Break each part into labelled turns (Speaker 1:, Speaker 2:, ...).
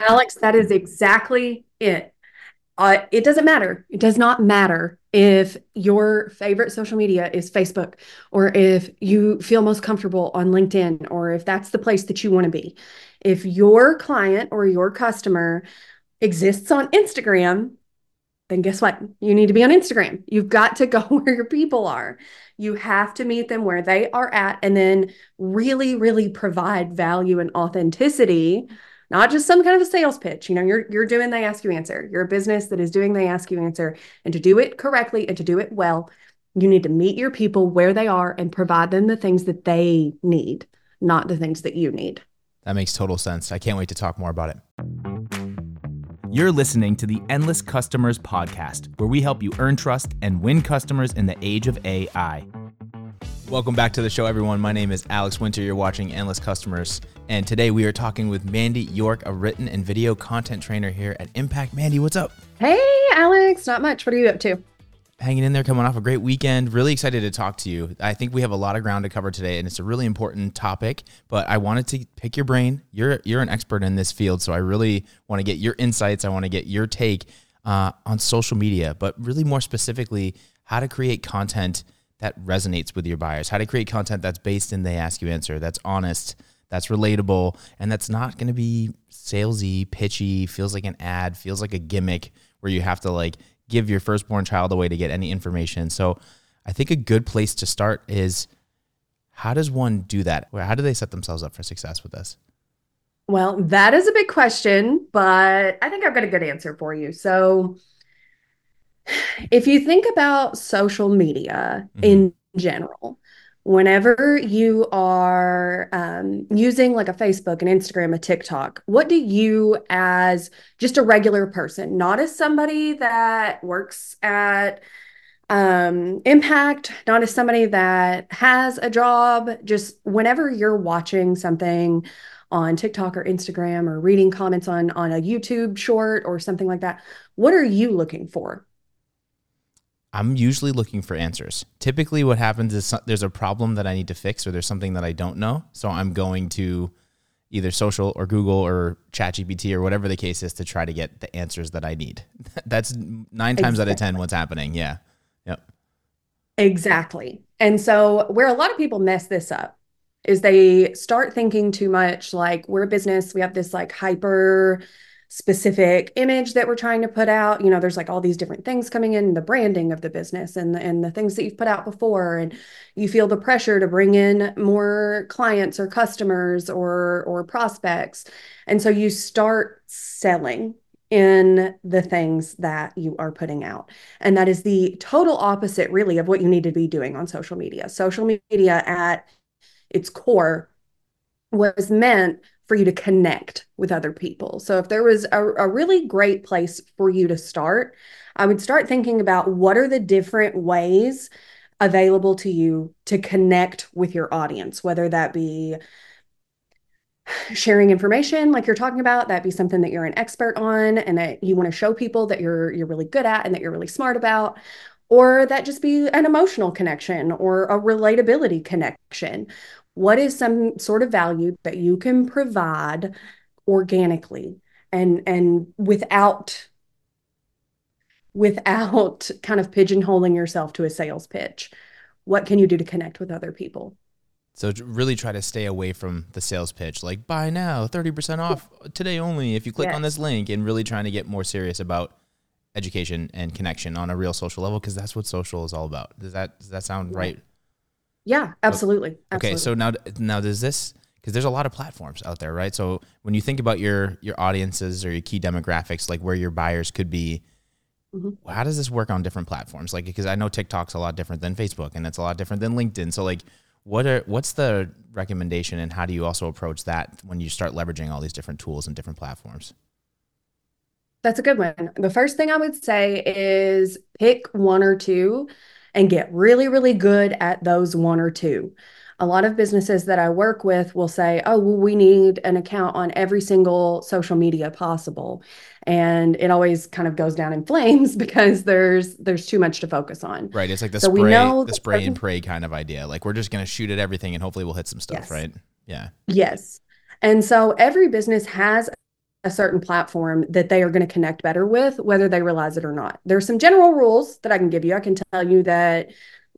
Speaker 1: Alex, that is exactly it. Uh, it doesn't matter. It does not matter if your favorite social media is Facebook or if you feel most comfortable on LinkedIn or if that's the place that you want to be. If your client or your customer exists on Instagram, then guess what? You need to be on Instagram. You've got to go where your people are. You have to meet them where they are at and then really, really provide value and authenticity not just some kind of a sales pitch. You know, you're you're doing they ask you answer. You're a business that is doing they ask you answer. And to do it correctly and to do it well, you need to meet your people where they are and provide them the things that they need, not the things that you need.
Speaker 2: That makes total sense. I can't wait to talk more about it. You're listening to the Endless Customers podcast, where we help you earn trust and win customers in the age of AI. Welcome back to the show, everyone. My name is Alex Winter. You're watching Endless Customers. And today we are talking with Mandy York, a written and video content trainer here at Impact. Mandy, what's up?
Speaker 1: Hey, Alex. Not much. What are you up to?
Speaker 2: Hanging in there, coming off a great weekend. Really excited to talk to you. I think we have a lot of ground to cover today, and it's a really important topic. But I wanted to pick your brain. You're you're an expert in this field, so I really want to get your insights. I want to get your take uh, on social media, but really more specifically, how to create content that resonates with your buyers, how to create content that's based in they ask you answer, that's honest, that's relatable, and that's not going to be salesy, pitchy, feels like an ad, feels like a gimmick where you have to like give your firstborn child away to get any information. So I think a good place to start is how does one do that? How do they set themselves up for success with this?
Speaker 1: Well, that is a big question, but I think I've got a good answer for you. So, if you think about social media mm-hmm. in general, whenever you are um, using like a Facebook, an Instagram, a TikTok, what do you, as just a regular person, not as somebody that works at um, Impact, not as somebody that has a job, just whenever you're watching something on TikTok or Instagram or reading comments on on a YouTube short or something like that, what are you looking for?
Speaker 2: I'm usually looking for answers. Typically, what happens is there's a problem that I need to fix, or there's something that I don't know. So I'm going to either social or Google or ChatGPT or whatever the case is to try to get the answers that I need. That's nine times exactly. out of 10 what's happening. Yeah. Yep.
Speaker 1: Exactly. And so, where a lot of people mess this up is they start thinking too much like, we're a business, we have this like hyper specific image that we're trying to put out. You know there's like all these different things coming in the branding of the business and and the things that you've put out before and you feel the pressure to bring in more clients or customers or or prospects. And so you start selling in the things that you are putting out. And that is the total opposite really of what you need to be doing on social media. Social media at its core was meant for you to connect with other people. So if there was a, a, really great place for you to start, I would start thinking about what are the different ways available to you to connect with your audience, whether that be sharing information like you're talking about that be something that you're an expert on and that you want to show people that you're you're really good at and that you're really smart about or that just be an emotional connection or a relatability connection what is some sort of value that you can provide organically and and without without kind of pigeonholing yourself to a sales pitch? What can you do to connect with other people?
Speaker 2: So really try to stay away from the sales pitch like buy now 30% off today only if you click yes. on this link and really trying to get more serious about education and connection on a real social level because that's what social is all about. Does that does that sound right
Speaker 1: yeah, absolutely.
Speaker 2: Okay, so now now does this because there's a lot of platforms out there, right? So when you think about your your audiences or your key demographics, like where your buyers could be, mm-hmm. how does this work on different platforms? Like because I know TikTok's a lot different than Facebook, and it's a lot different than LinkedIn. So like, what are what's the recommendation, and how do you also approach that when you start leveraging all these different tools and different platforms?
Speaker 1: That's a good one. The first thing I would say is pick one or two and get really, really good at those one or two. A lot of businesses that I work with will say, oh, well, we need an account on every single social media possible. And it always kind of goes down in flames because there's there's too much to focus on.
Speaker 2: Right. It's like the so spray, we know the spray and pray kind of idea. Like we're just gonna shoot at everything and hopefully we'll hit some stuff,
Speaker 1: yes.
Speaker 2: right? Yeah.
Speaker 1: Yes. And so every business has a certain platform that they are going to connect better with, whether they realize it or not. There's some general rules that I can give you. I can tell you that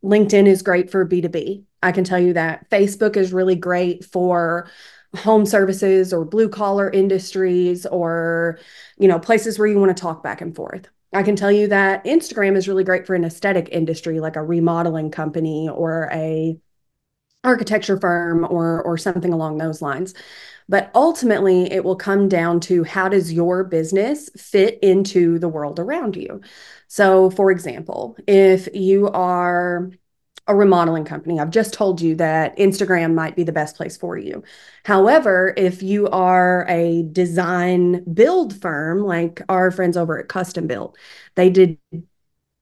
Speaker 1: LinkedIn is great for B2B. I can tell you that Facebook is really great for home services or blue collar industries or you know places where you want to talk back and forth. I can tell you that Instagram is really great for an aesthetic industry like a remodeling company or a architecture firm or or something along those lines. But ultimately, it will come down to how does your business fit into the world around you? So, for example, if you are a remodeling company, I've just told you that Instagram might be the best place for you. However, if you are a design build firm like our friends over at Custom Built, they did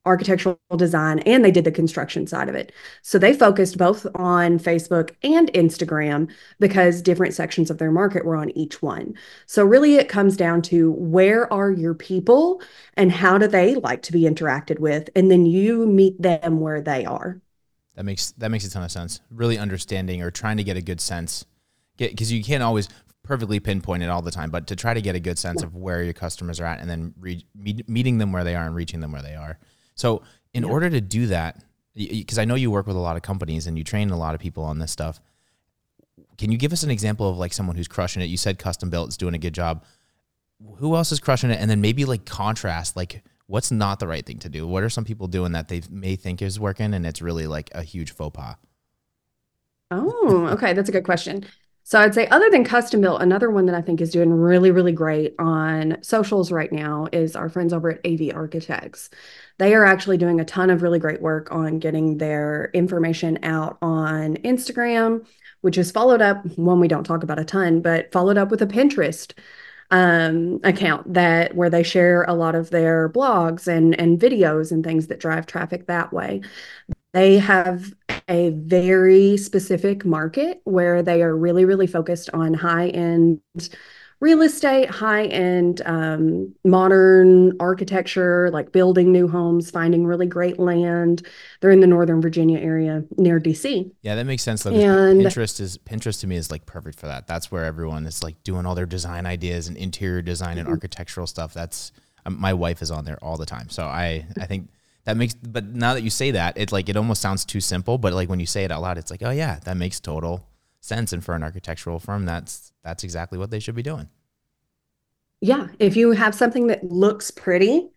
Speaker 1: architectural design and they did the construction side of it. So they focused both on Facebook and Instagram because different sections of their market were on each one. So really it comes down to where are your people and how do they like to be interacted with and then you meet them where they are.
Speaker 2: That makes that makes a ton of sense. Really understanding or trying to get a good sense. Get because you can't always perfectly pinpoint it all the time, but to try to get a good sense yeah. of where your customers are at and then re- meet, meeting them where they are and reaching them where they are. So, in yeah. order to do that, because I know you work with a lot of companies and you train a lot of people on this stuff, can you give us an example of like someone who's crushing it? You said custom built is doing a good job. Who else is crushing it? And then maybe like contrast, like what's not the right thing to do? What are some people doing that they may think is working and it's really like a huge faux pas?
Speaker 1: Oh, okay. That's a good question. So I'd say, other than custom built, another one that I think is doing really, really great on socials right now is our friends over at AV Architects. They are actually doing a ton of really great work on getting their information out on Instagram, which is followed up, one we don't talk about a ton, but followed up with a Pinterest um, account that where they share a lot of their blogs and and videos and things that drive traffic that way. They have a very specific market where they are really, really focused on high end real estate, high end um, modern architecture, like building new homes, finding really great land. They're in the Northern Virginia area near DC.
Speaker 2: Yeah, that makes sense. Though, and Pinterest is Pinterest to me is like perfect for that. That's where everyone is like doing all their design ideas and interior design and mm-hmm. architectural stuff. That's um, my wife is on there all the time. So I I think that makes but now that you say that it's like it almost sounds too simple but like when you say it out loud it's like oh yeah that makes total sense. And for an architectural firm that's that's exactly what they should be doing.
Speaker 1: Yeah. If you have something that looks pretty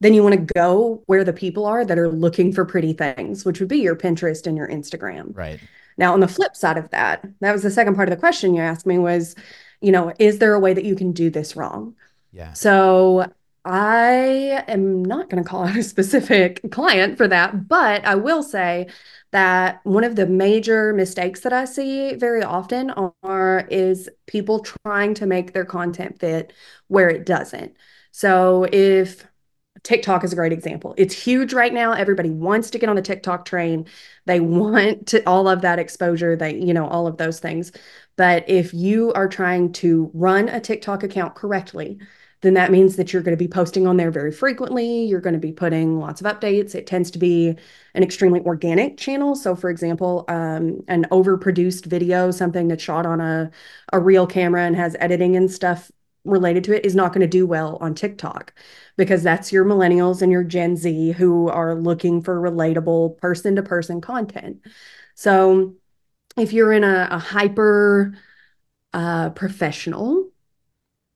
Speaker 1: then you want to go where the people are that are looking for pretty things which would be your pinterest and your instagram.
Speaker 2: Right.
Speaker 1: Now on the flip side of that that was the second part of the question you asked me was you know is there a way that you can do this wrong?
Speaker 2: Yeah.
Speaker 1: So I am not going to call out a specific client for that, but I will say that one of the major mistakes that I see very often are is people trying to make their content fit where it doesn't. So if TikTok is a great example. It's huge right now. Everybody wants to get on the TikTok train. They want to all of that exposure, they, you know, all of those things. But if you are trying to run a TikTok account correctly, then that means that you're going to be posting on there very frequently. You're going to be putting lots of updates. It tends to be an extremely organic channel. So, for example, um, an overproduced video, something that's shot on a, a real camera and has editing and stuff related to it, is not going to do well on TikTok because that's your millennials and your Gen Z who are looking for relatable person to person content. So, if you're in a, a hyper uh, professional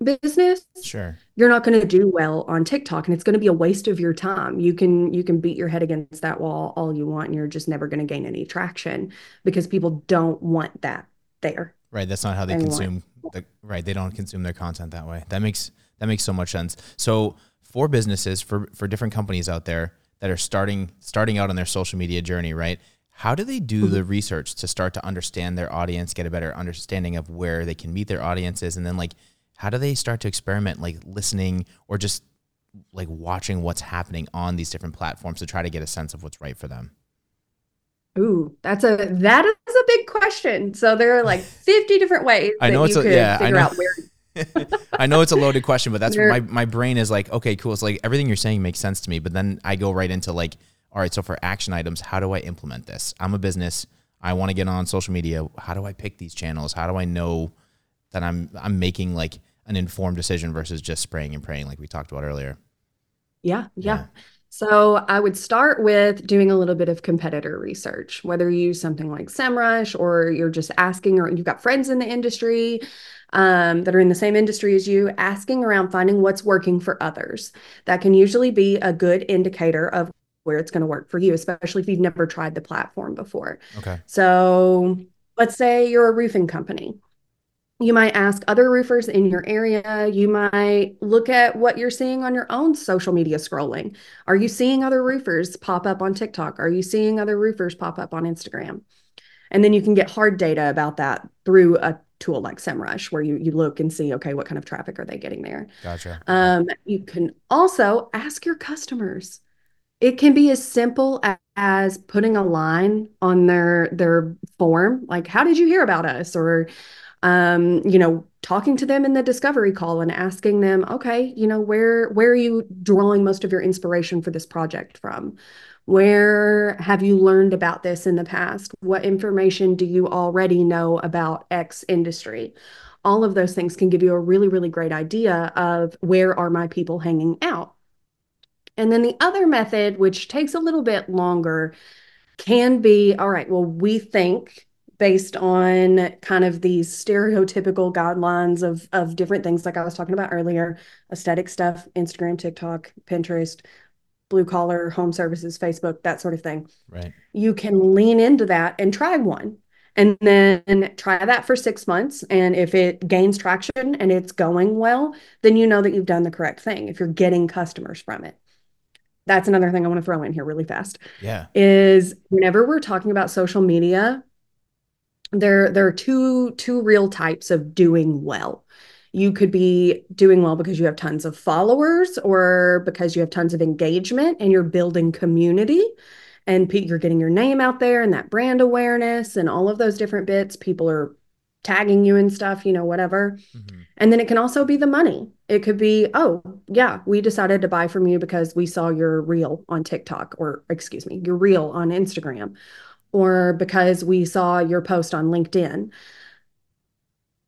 Speaker 1: business
Speaker 2: sure.
Speaker 1: you're not going to do well on tiktok and it's going to be a waste of your time. You can you can beat your head against that wall all you want and you're just never going to gain any traction because people don't want that there.
Speaker 2: Right that's not how they consume the, right they don't consume their content that way. That makes that makes so much sense. So for businesses for for different companies out there that are starting starting out on their social media journey right how do they do mm-hmm. the research to start to understand their audience get a better understanding of where they can meet their audiences and then like how do they start to experiment like listening or just like watching what's happening on these different platforms to try to get a sense of what's right for them
Speaker 1: Ooh, that's a that is a big question. So there are like 50 different ways
Speaker 2: I know it's a, yeah, I know. I know it's a loaded question, but that's my my brain is like, okay, cool. It's like everything you're saying makes sense to me, but then I go right into like, all right, so for action items, how do I implement this? I'm a business. I want to get on social media. How do I pick these channels? How do I know that I'm I'm making like an informed decision versus just spraying and praying like we talked about earlier.
Speaker 1: Yeah, yeah. yeah. So I would start with doing a little bit of competitor research, whether you use something like SEMrush or you're just asking, or you've got friends in the industry um, that are in the same industry as you, asking around, finding what's working for others. That can usually be a good indicator of where it's going to work for you, especially if you've never tried the platform before.
Speaker 2: Okay.
Speaker 1: So let's say you're a roofing company you might ask other roofers in your area. You might look at what you're seeing on your own social media scrolling. Are you seeing other roofers pop up on TikTok? Are you seeing other roofers pop up on Instagram? And then you can get hard data about that through a tool like SEMrush, where you you look and see, okay, what kind of traffic are they getting there?
Speaker 2: Gotcha.
Speaker 1: Um, you can also ask your customers. It can be as simple as putting a line on their their form, like, "How did you hear about us?" or um, you know, talking to them in the discovery call and asking them, okay, you know, where where are you drawing most of your inspiration for this project from? Where have you learned about this in the past? What information do you already know about X industry? All of those things can give you a really, really great idea of where are my people hanging out. And then the other method, which takes a little bit longer, can be all right, well, we think based on kind of these stereotypical guidelines of of different things like I was talking about earlier, aesthetic stuff, Instagram, TikTok, Pinterest, blue collar, home services, Facebook, that sort of thing.
Speaker 2: Right.
Speaker 1: You can lean into that and try one. And then try that for six months. And if it gains traction and it's going well, then you know that you've done the correct thing if you're getting customers from it. That's another thing I want to throw in here really fast.
Speaker 2: Yeah.
Speaker 1: Is whenever we're talking about social media, there there are two two real types of doing well. You could be doing well because you have tons of followers or because you have tons of engagement and you're building community and you're getting your name out there and that brand awareness and all of those different bits. People are tagging you and stuff you know whatever. Mm-hmm. and then it can also be the money. It could be oh yeah we decided to buy from you because we saw your reel on tiktok or excuse me your reel on instagram or because we saw your post on LinkedIn.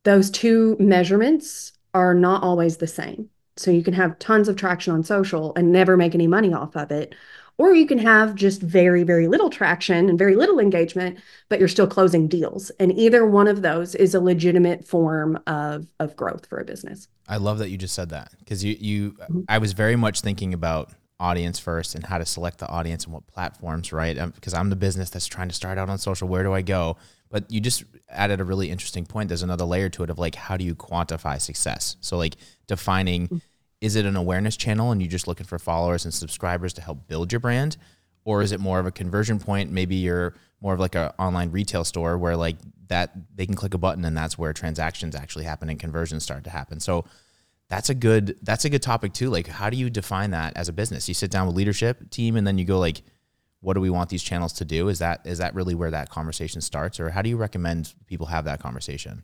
Speaker 1: Those two measurements are not always the same. So you can have tons of traction on social and never make any money off of it. Or you can have just very, very little traction and very little engagement, but you're still closing deals. And either one of those is a legitimate form of, of growth for a business.
Speaker 2: I love that you just said that because you, you, mm-hmm. I was very much thinking about audience first and how to select the audience and what platforms, right? Because um, I'm the business that's trying to start out on social. Where do I go? But you just added a really interesting point. There's another layer to it of like, how do you quantify success? So, like, defining mm-hmm. is it an awareness channel and you're just looking for followers and subscribers to help build your brand? Or is it more of a conversion point? Maybe you're more of like an online retail store where like that they can click a button and that's where transactions actually happen and conversions start to happen. So that's a good that's a good topic too. Like how do you define that as a business? You sit down with leadership team and then you go like what do we want these channels to do? Is that is that really where that conversation starts? Or how do you recommend people have that conversation?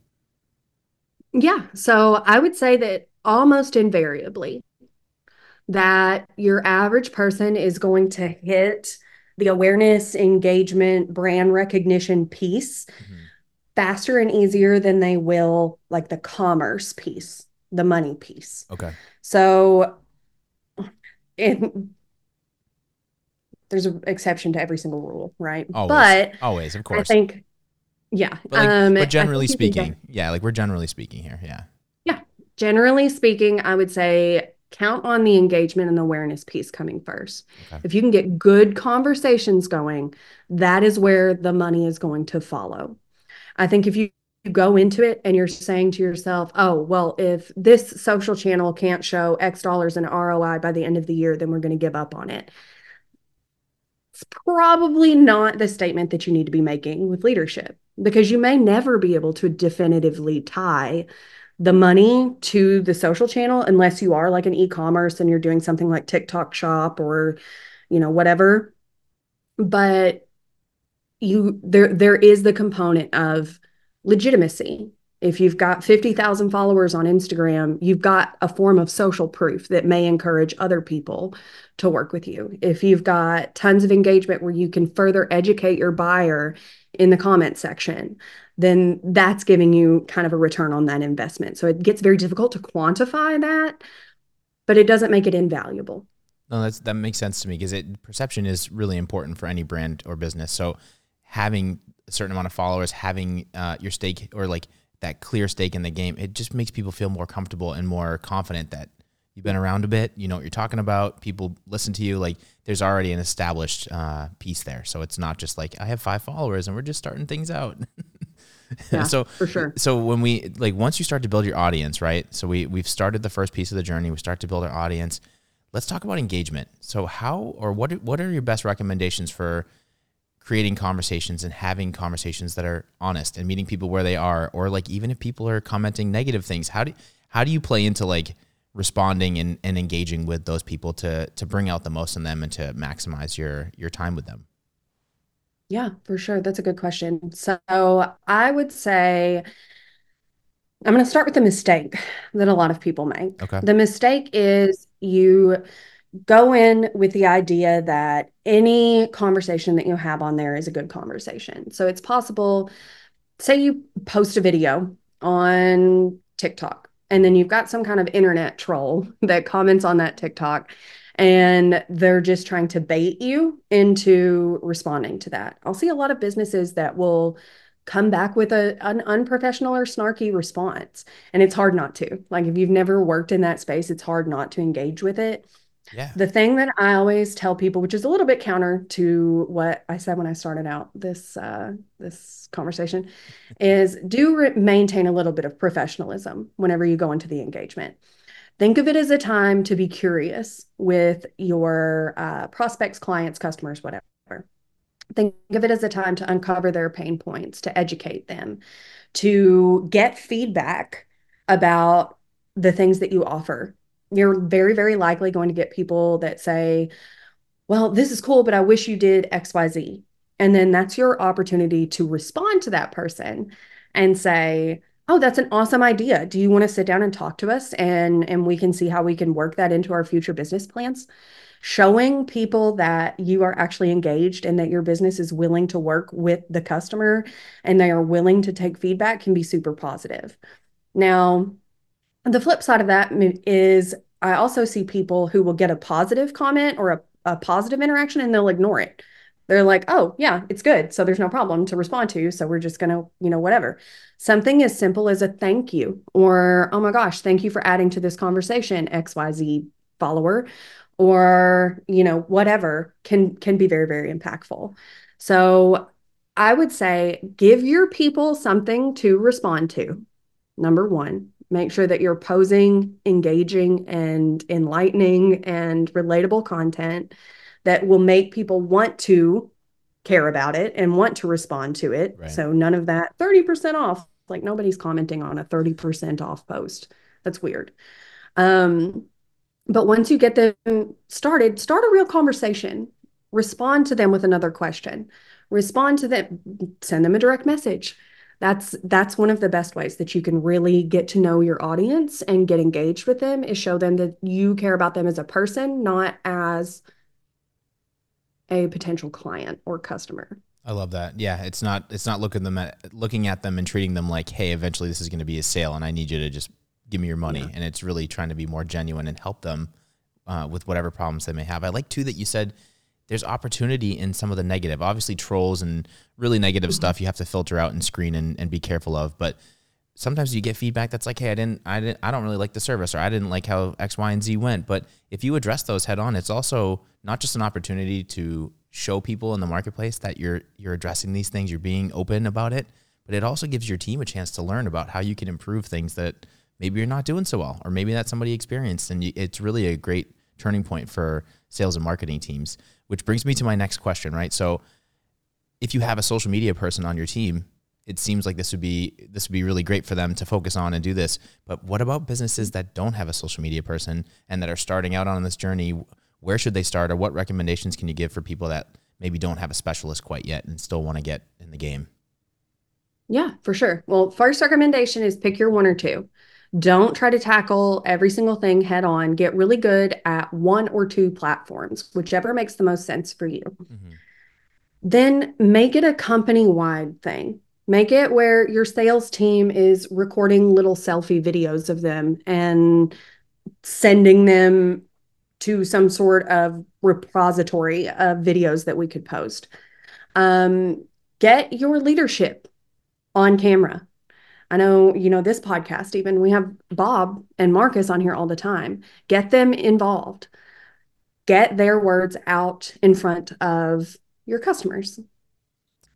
Speaker 1: Yeah. So i would say that almost invariably that your average person is going to hit the awareness engagement brand recognition piece mm-hmm. faster and easier than they will like the commerce piece the money piece.
Speaker 2: Okay.
Speaker 1: So it, there's an exception to every single rule, right?
Speaker 2: Always,
Speaker 1: but
Speaker 2: always, of course.
Speaker 1: I think, yeah.
Speaker 2: But, like, um, but generally speaking, yeah, like we're generally speaking here. Yeah.
Speaker 1: Yeah. Generally speaking, I would say count on the engagement and awareness piece coming first. Okay. If you can get good conversations going, that is where the money is going to follow. I think if you you go into it and you're saying to yourself, oh, well, if this social channel can't show X dollars in ROI by the end of the year, then we're going to give up on it. It's probably not the statement that you need to be making with leadership because you may never be able to definitively tie the money to the social channel unless you are like an e-commerce and you're doing something like TikTok shop or you know whatever but you there there is the component of legitimacy. If you've got 50,000 followers on Instagram, you've got a form of social proof that may encourage other people to work with you. If you've got tons of engagement where you can further educate your buyer in the comment section, then that's giving you kind of a return on that investment. So it gets very difficult to quantify that, but it doesn't make it invaluable.
Speaker 2: No, that's that makes sense to me because it perception is really important for any brand or business. So having a certain amount of followers, having uh, your stake or like that clear stake in the game, it just makes people feel more comfortable and more confident that you've been around a bit, you know what you're talking about, people listen to you. Like there's already an established uh, piece there, so it's not just like I have five followers and we're just starting things out.
Speaker 1: yeah, so for sure.
Speaker 2: So when we like once you start to build your audience, right? So we we've started the first piece of the journey. We start to build our audience let's talk about engagement. So how or what what are your best recommendations for creating conversations and having conversations that are honest and meeting people where they are or like even if people are commenting negative things, how do how do you play into like responding and, and engaging with those people to to bring out the most in them and to maximize your your time with them?
Speaker 1: Yeah, for sure. That's a good question. So I would say I'm going to start with the mistake that a lot of people make.
Speaker 2: Okay.
Speaker 1: The mistake is you go in with the idea that any conversation that you have on there is a good conversation. So it's possible, say you post a video on TikTok, and then you've got some kind of internet troll that comments on that TikTok and they're just trying to bait you into responding to that. I'll see a lot of businesses that will come back with a an unprofessional or snarky response and it's hard not to like if you've never worked in that space it's hard not to engage with it the thing that i always tell people which is a little bit counter to what i said when i started out this uh, this conversation is do re- maintain a little bit of professionalism whenever you go into the engagement. Think of it as a time to be curious with your uh, prospects clients customers whatever. Think of it as a time to uncover their pain points, to educate them, to get feedback about the things that you offer. You're very, very likely going to get people that say, Well, this is cool, but I wish you did XYZ. And then that's your opportunity to respond to that person and say, Oh, that's an awesome idea. Do you want to sit down and talk to us and and we can see how we can work that into our future business plans? showing people that you are actually engaged and that your business is willing to work with the customer and they are willing to take feedback can be super positive. Now, the flip side of that is I also see people who will get a positive comment or a, a positive interaction and they'll ignore it. They're like, oh, yeah, it's good. So there's no problem to respond to. So we're just going to, you know, whatever. Something as simple as a thank you or, oh my gosh, thank you for adding to this conversation, XYZ follower or you know whatever can can be very very impactful so i would say give your people something to respond to number one make sure that you're posing engaging and enlightening and relatable content that will make people want to care about it and want to respond to it right. so none of that 30% off like nobody's commenting on a 30% off post that's weird um but once you get them started, start a real conversation. Respond to them with another question. Respond to them, send them a direct message. That's that's one of the best ways that you can really get to know your audience and get engaged with them is show them that you care about them as a person, not as a potential client or customer.
Speaker 2: I love that. Yeah, it's not it's not looking them at looking at them and treating them like, hey, eventually this is going to be a sale, and I need you to just give me your money. Yeah. And it's really trying to be more genuine and help them uh, with whatever problems they may have. I like too that you said there's opportunity in some of the negative. Obviously, trolls and really negative mm-hmm. stuff you have to filter out and screen and, and be careful of. But sometimes you get feedback that's like, hey, I didn't, I didn't, I don't really like the service, or I didn't like how X, Y, and Z went. But if you address those head on, it's also not just an opportunity to show people in the marketplace that you're you're addressing these things, you're being open about it, but it also gives your team a chance to learn about how you can improve things that maybe you're not doing so well, or maybe that somebody experienced, and you, it's really a great turning point for sales and marketing teams. Which brings me to my next question, right? So, if you have a social media person on your team, it seems like this would be this would be really great for them to focus on and do this. But what about businesses that don't have a social media person and that are starting out on this journey? Where should they start, or what recommendations can you give for people that maybe don't have a specialist quite yet and still want to get in the game?
Speaker 1: Yeah, for sure. Well, first recommendation is pick your one or two. Don't try to tackle every single thing head on. Get really good at one or two platforms, whichever makes the most sense for you. Mm-hmm. Then make it a company wide thing. Make it where your sales team is recording little selfie videos of them and sending them to some sort of repository of videos that we could post. Um, get your leadership on camera. I know, you know, this podcast, even we have Bob and Marcus on here all the time. Get them involved. Get their words out in front of your customers.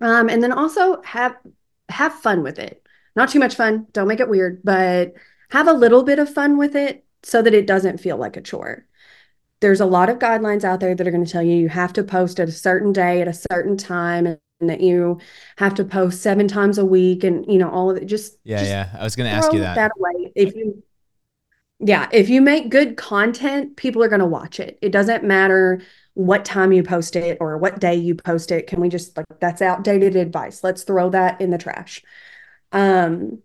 Speaker 1: Um, and then also have have fun with it. Not too much fun. Don't make it weird, but have a little bit of fun with it so that it doesn't feel like a chore. There's a lot of guidelines out there that are going to tell you you have to post at a certain day at a certain time that you have to post seven times a week and you know all of it. Just
Speaker 2: yeah
Speaker 1: just
Speaker 2: yeah. I was going to ask you that.
Speaker 1: that away. If you yeah if you make good content people are going to watch it. It doesn't matter what time you post it or what day you post it. Can we just like that's outdated advice. Let's throw that in the trash. Um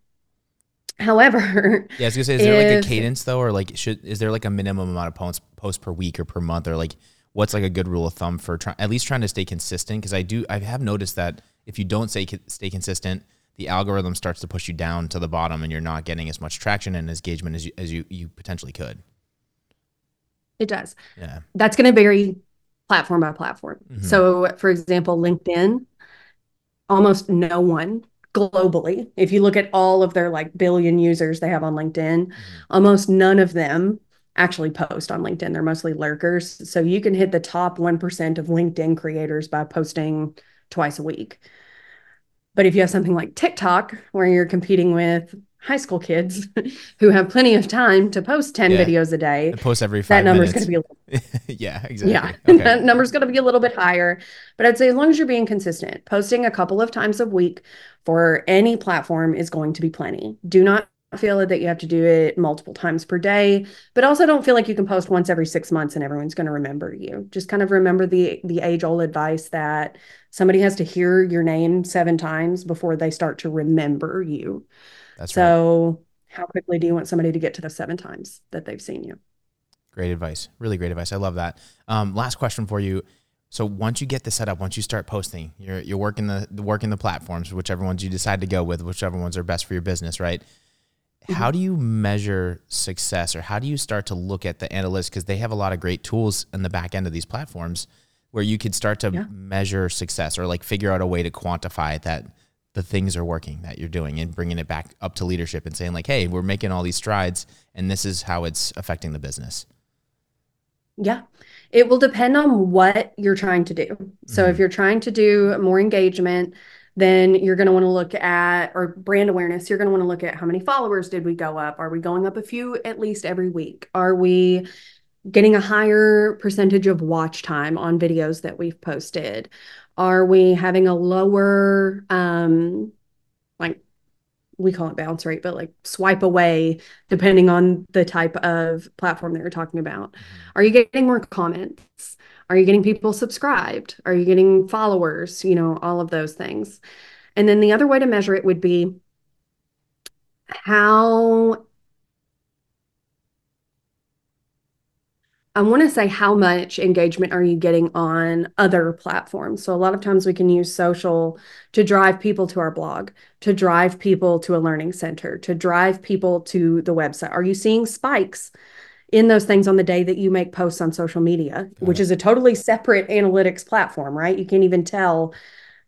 Speaker 1: however
Speaker 2: yeah i was gonna say is there like a cadence though or like should is there like a minimum amount of posts post per week or per month or like what's like a good rule of thumb for try, at least trying to stay consistent because i do i have noticed that if you don't stay stay consistent the algorithm starts to push you down to the bottom and you're not getting as much traction and engagement as you as you, you potentially could
Speaker 1: it does
Speaker 2: yeah
Speaker 1: that's going to vary platform by platform. Mm-hmm. So, for example, LinkedIn, almost no one globally, if you look at all of their like billion users they have on LinkedIn, mm-hmm. almost none of them actually post on LinkedIn. They're mostly lurkers. So, you can hit the top 1% of LinkedIn creators by posting twice a week. But if you have something like TikTok, where you're competing with high school kids who have plenty of time to post 10 yeah. videos a day.
Speaker 2: post every five
Speaker 1: That
Speaker 2: number
Speaker 1: is going to be a
Speaker 2: little, Yeah, exactly.
Speaker 1: Yeah. Okay. that number's going to be a little bit higher. But I'd say as long as you're being consistent, posting a couple of times a week for any platform is going to be plenty. Do not feel that you have to do it multiple times per day, but also don't feel like you can post once every 6 months and everyone's going to remember you. Just kind of remember the the age old advice that somebody has to hear your name 7 times before they start to remember you. That's so right. how quickly do you want somebody to get to the seven times that they've seen you?
Speaker 2: Great advice. Really great advice. I love that. Um, last question for you. So once you get the setup, once you start posting, you're you're working the, the working the platforms, whichever ones you decide to go with, whichever ones are best for your business, right? How do you measure success, or how do you start to look at the analytics? Because they have a lot of great tools in the back end of these platforms, where you could start to yeah. measure success, or like figure out a way to quantify that the things are working that you're doing and bringing it back up to leadership and saying like hey we're making all these strides and this is how it's affecting the business
Speaker 1: yeah it will depend on what you're trying to do so mm-hmm. if you're trying to do more engagement then you're going to want to look at or brand awareness you're going to want to look at how many followers did we go up? Are we going up a few at least every week? Are we getting a higher percentage of watch time on videos that we've posted? Are we having a lower, um, we call it bounce rate, but like swipe away depending on the type of platform that you're talking about? Mm-hmm. Are you getting more comments? Are you getting people subscribed? Are you getting followers? You know, all of those things. And then the other way to measure it would be how I want to say how much engagement are you getting on other platforms? So a lot of times we can use social to drive people to our blog, to drive people to a learning center, to drive people to the website. Are you seeing spikes in those things on the day that you make posts on social media, which is a totally separate analytics platform, right? You can't even tell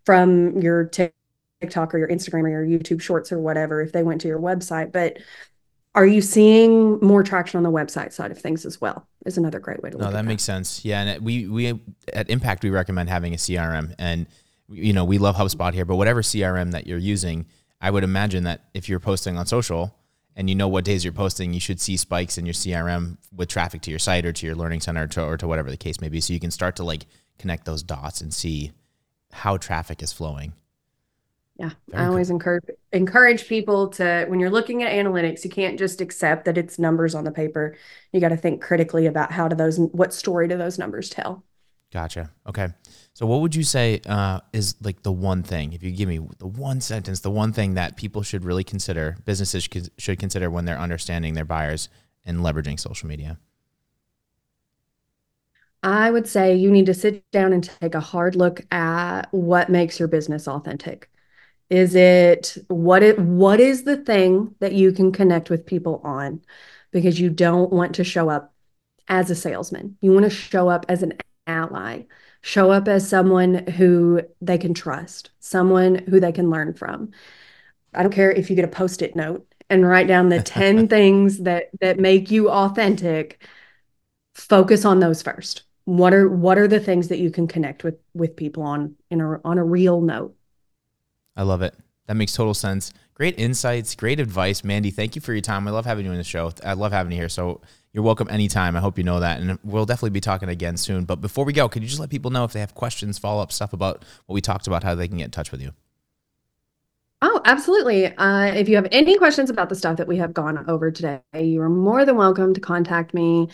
Speaker 1: from your TikTok or your Instagram or your YouTube shorts or whatever if they went to your website, but are you seeing more traction on the website side of things as well? Is another great way to look. At.
Speaker 2: No, that,
Speaker 1: that
Speaker 2: makes sense. Yeah, and we we at Impact we recommend having a CRM, and you know we love HubSpot here, but whatever CRM that you're using, I would imagine that if you're posting on social and you know what days you're posting, you should see spikes in your CRM with traffic to your site or to your learning center or to, or to whatever the case may be, so you can start to like connect those dots and see how traffic is flowing.
Speaker 1: Yeah, Very I always cool. encourage encourage people to when you're looking at analytics, you can't just accept that it's numbers on the paper. You got to think critically about how do those what story do those numbers tell.
Speaker 2: Gotcha. Okay. So what would you say uh, is like the one thing, if you give me the one sentence, the one thing that people should really consider, businesses should consider when they're understanding their buyers and leveraging social media?
Speaker 1: I would say you need to sit down and take a hard look at what makes your business authentic Is it what it what is the thing that you can connect with people on? Because you don't want to show up as a salesman. You want to show up as an ally. Show up as someone who they can trust, someone who they can learn from. I don't care if you get a post-it note and write down the 10 things that that make you authentic. Focus on those first. What are what are the things that you can connect with with people on in a on a real note?
Speaker 2: I love it. That makes total sense. Great insights, great advice. Mandy, thank you for your time. I love having you in the show. I love having you here. So you're welcome anytime. I hope you know that. And we'll definitely be talking again soon. But before we go, could you just let people know if they have questions, follow up stuff about what we talked about, how they can get in touch with you?
Speaker 1: Oh, absolutely. Uh, if you have any questions about the stuff that we have gone over today, you are more than welcome to contact me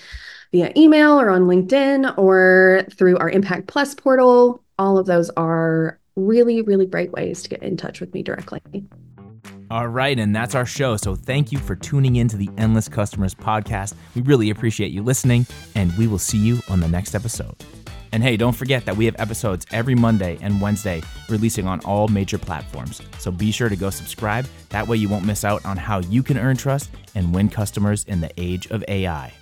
Speaker 1: via email or on LinkedIn or through our Impact Plus portal. All of those are really, really great ways to get in touch with me directly.
Speaker 3: All right, and that's our show. So thank you for tuning in to the Endless Customers podcast. We really appreciate you listening, and we will see you on the next episode. And hey, don't forget that we have episodes every Monday and Wednesday releasing on all major platforms. So be sure to go subscribe. That way you won't miss out on how you can earn trust and win customers in the age of AI.